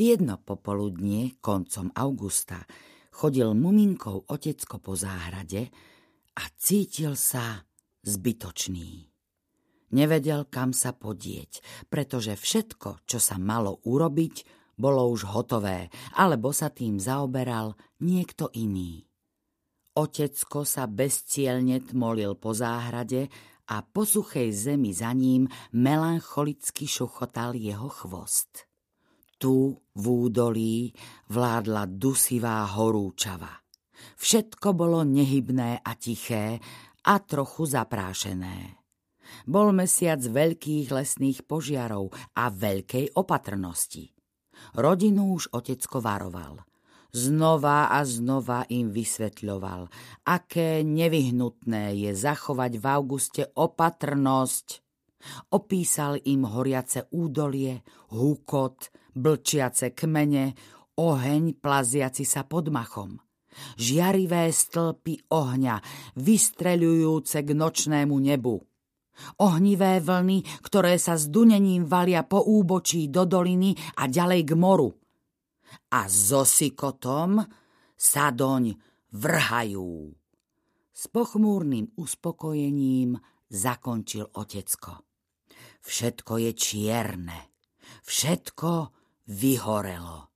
Jedno popoludnie, koncom augusta, chodil muminkou otecko po záhrade a cítil sa zbytočný. Nevedel, kam sa podieť, pretože všetko, čo sa malo urobiť, bolo už hotové, alebo sa tým zaoberal niekto iný. Otecko sa bezcielne tmolil po záhrade a po suchej zemi za ním melancholicky šuchotal jeho chvost. Tu v údolí vládla dusivá horúčava. Všetko bolo nehybné a tiché a trochu zaprášené. Bol mesiac veľkých lesných požiarov a veľkej opatrnosti. Rodinu už otecko varoval. Znova a znova im vysvetľoval, aké nevyhnutné je zachovať v auguste opatrnosť Opísal im horiace údolie, húkot, blčiace kmene, oheň plaziaci sa pod machom. Žiarivé stĺpy ohňa, vystreľujúce k nočnému nebu. Ohnivé vlny, ktoré sa s dunením valia po úbočí do doliny a ďalej k moru. A so sikotom sa doň vrhajú. S pochmúrnym uspokojením zakončil otecko. Všetko je čierne. Všetko vyhorelo.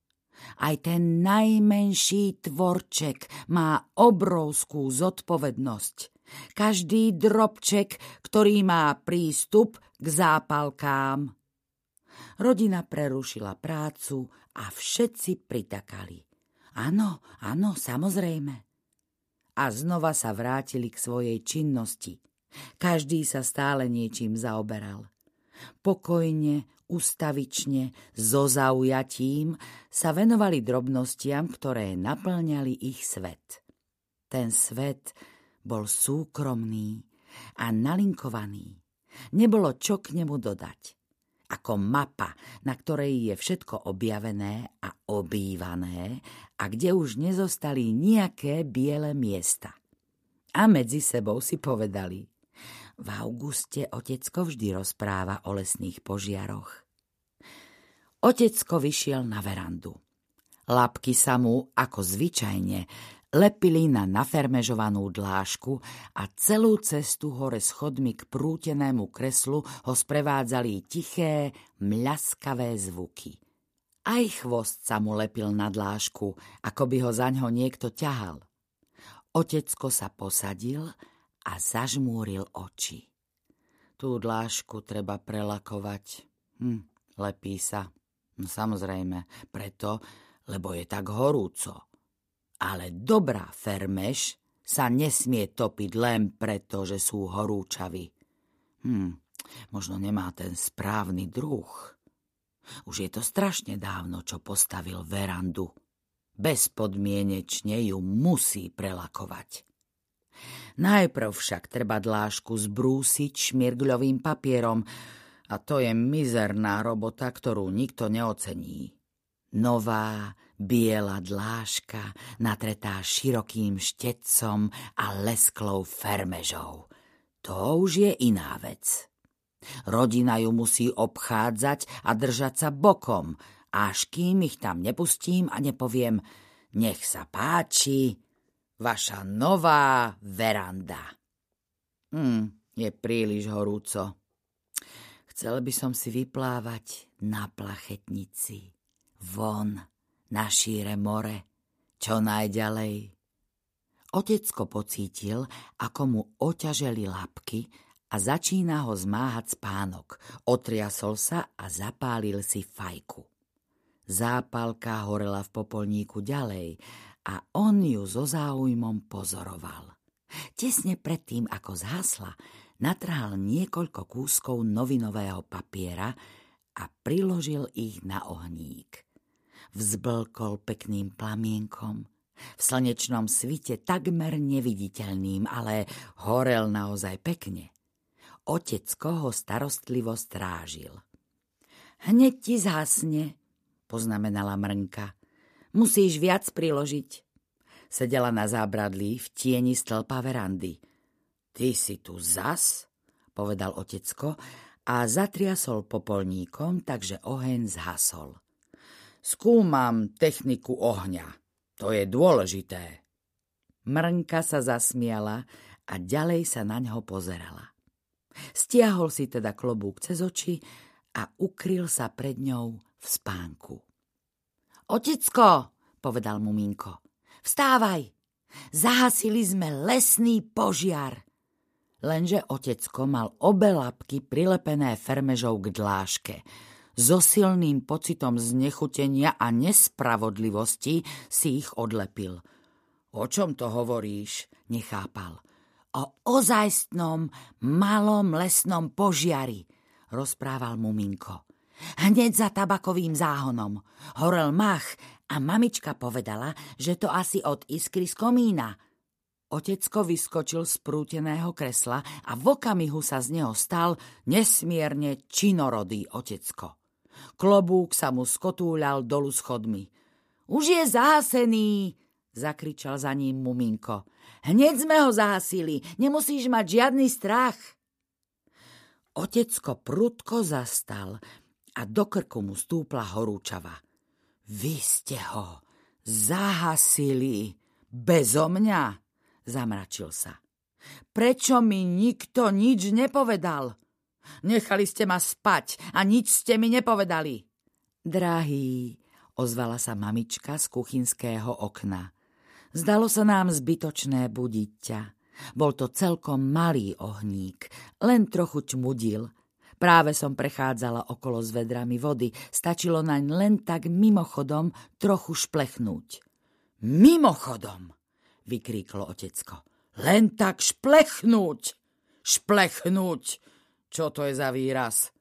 Aj ten najmenší tvorček má obrovskú zodpovednosť. Každý drobček, ktorý má prístup k zápalkám. Rodina prerušila prácu a všetci pritakali. Áno, áno, samozrejme. A znova sa vrátili k svojej činnosti. Každý sa stále niečím zaoberal. Pokojne, ustavične, so zaujatím sa venovali drobnostiam, ktoré naplňali ich svet. Ten svet bol súkromný a nalinkovaný. Nebolo čo k nemu dodať. Ako mapa, na ktorej je všetko objavené a obývané a kde už nezostali nejaké biele miesta. A medzi sebou si povedali – v auguste otecko vždy rozpráva o lesných požiaroch. Otecko vyšiel na verandu. Lapky sa mu, ako zvyčajne, lepili na nafermežovanú dlážku a celú cestu hore schodmi k prútenému kreslu ho sprevádzali tiché, mľaskavé zvuky. Aj chvost sa mu lepil na dlážku, ako by ho zaňho niekto ťahal. Otecko sa posadil a zažmúril oči. Tú dlášku treba prelakovať. Hm, lepí sa. No samozrejme, preto, lebo je tak horúco. Ale dobrá fermeš sa nesmie topiť len preto, že sú horúčaví. Hm, možno nemá ten správny druh. Už je to strašne dávno, čo postavil verandu. Bezpodmienečne ju musí prelakovať. Najprv však treba dlášku zbrúsiť šmirgľovým papierom a to je mizerná robota, ktorú nikto neocení. Nová, biela dláška, natretá širokým štecom a lesklou fermežou. To už je iná vec. Rodina ju musí obchádzať a držať sa bokom, až kým ich tam nepustím a nepoviem, nech sa páči, vaša nová veranda. Hm, je príliš horúco. Chcel by som si vyplávať na plachetnici, von, na šíre more, čo najďalej. Otecko pocítil, ako mu oťaželi lapky a začína ho zmáhať spánok. Otriasol sa a zapálil si fajku. Zápalka horela v popolníku ďalej a on ju so záujmom pozoroval. Tesne predtým, ako zhasla, natrhal niekoľko kúskov novinového papiera a priložil ich na ohník. Vzblkol pekným plamienkom, v slnečnom svite takmer neviditeľným, ale horel naozaj pekne. Otecko ho starostlivo strážil. Hneď ti zhasne, poznamenala Mrnka. Musíš viac priložiť. Sedela na zábradlí v tieni stĺpa verandy. Ty si tu zas? povedal otecko a zatriasol popolníkom, takže oheň zhasol. Skúmam techniku ohňa. To je dôležité. Mrnka sa zasmiala a ďalej sa na ňo pozerala. Stiahol si teda klobúk cez oči a ukryl sa pred ňou v spánku. Otecko, povedal Muminko, vstávaj, zahasili sme lesný požiar. Lenže otecko mal obe lapky prilepené fermežou k dláške – so silným pocitom znechutenia a nespravodlivosti si ich odlepil. O čom to hovoríš? Nechápal. O ozajstnom malom lesnom požiari, rozprával Muminko. Hneď za tabakovým záhonom. Horel mach a mamička povedala, že to asi od iskry z komína. Otecko vyskočil z prúteného kresla a v okamihu sa z neho stal nesmierne činorodý otecko. Klobúk sa mu skotúľal dolu schodmi. Už je zahasený, zakričal za ním Muminko. Hneď sme ho zahasili, nemusíš mať žiadny strach. Otecko prudko zastal a do krku mu stúpla horúčava. Vy ste ho zahasili bezo mňa, zamračil sa. Prečo mi nikto nič nepovedal? Nechali ste ma spať a nič ste mi nepovedali. Drahý, ozvala sa mamička z kuchynského okna. Zdalo sa nám zbytočné budiť ťa. Bol to celkom malý ohník, len trochu čmudil. Práve som prechádzala okolo s vedrami vody, stačilo naň len tak mimochodom trochu šplechnúť. Mimochodom, vykríklo otecko. Len tak šplechnúť! Šplechnúť! Čo to je za výraz?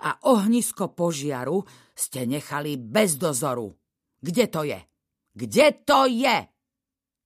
A ohnisko požiaru ste nechali bez dozoru. Kde to je? Kde to je?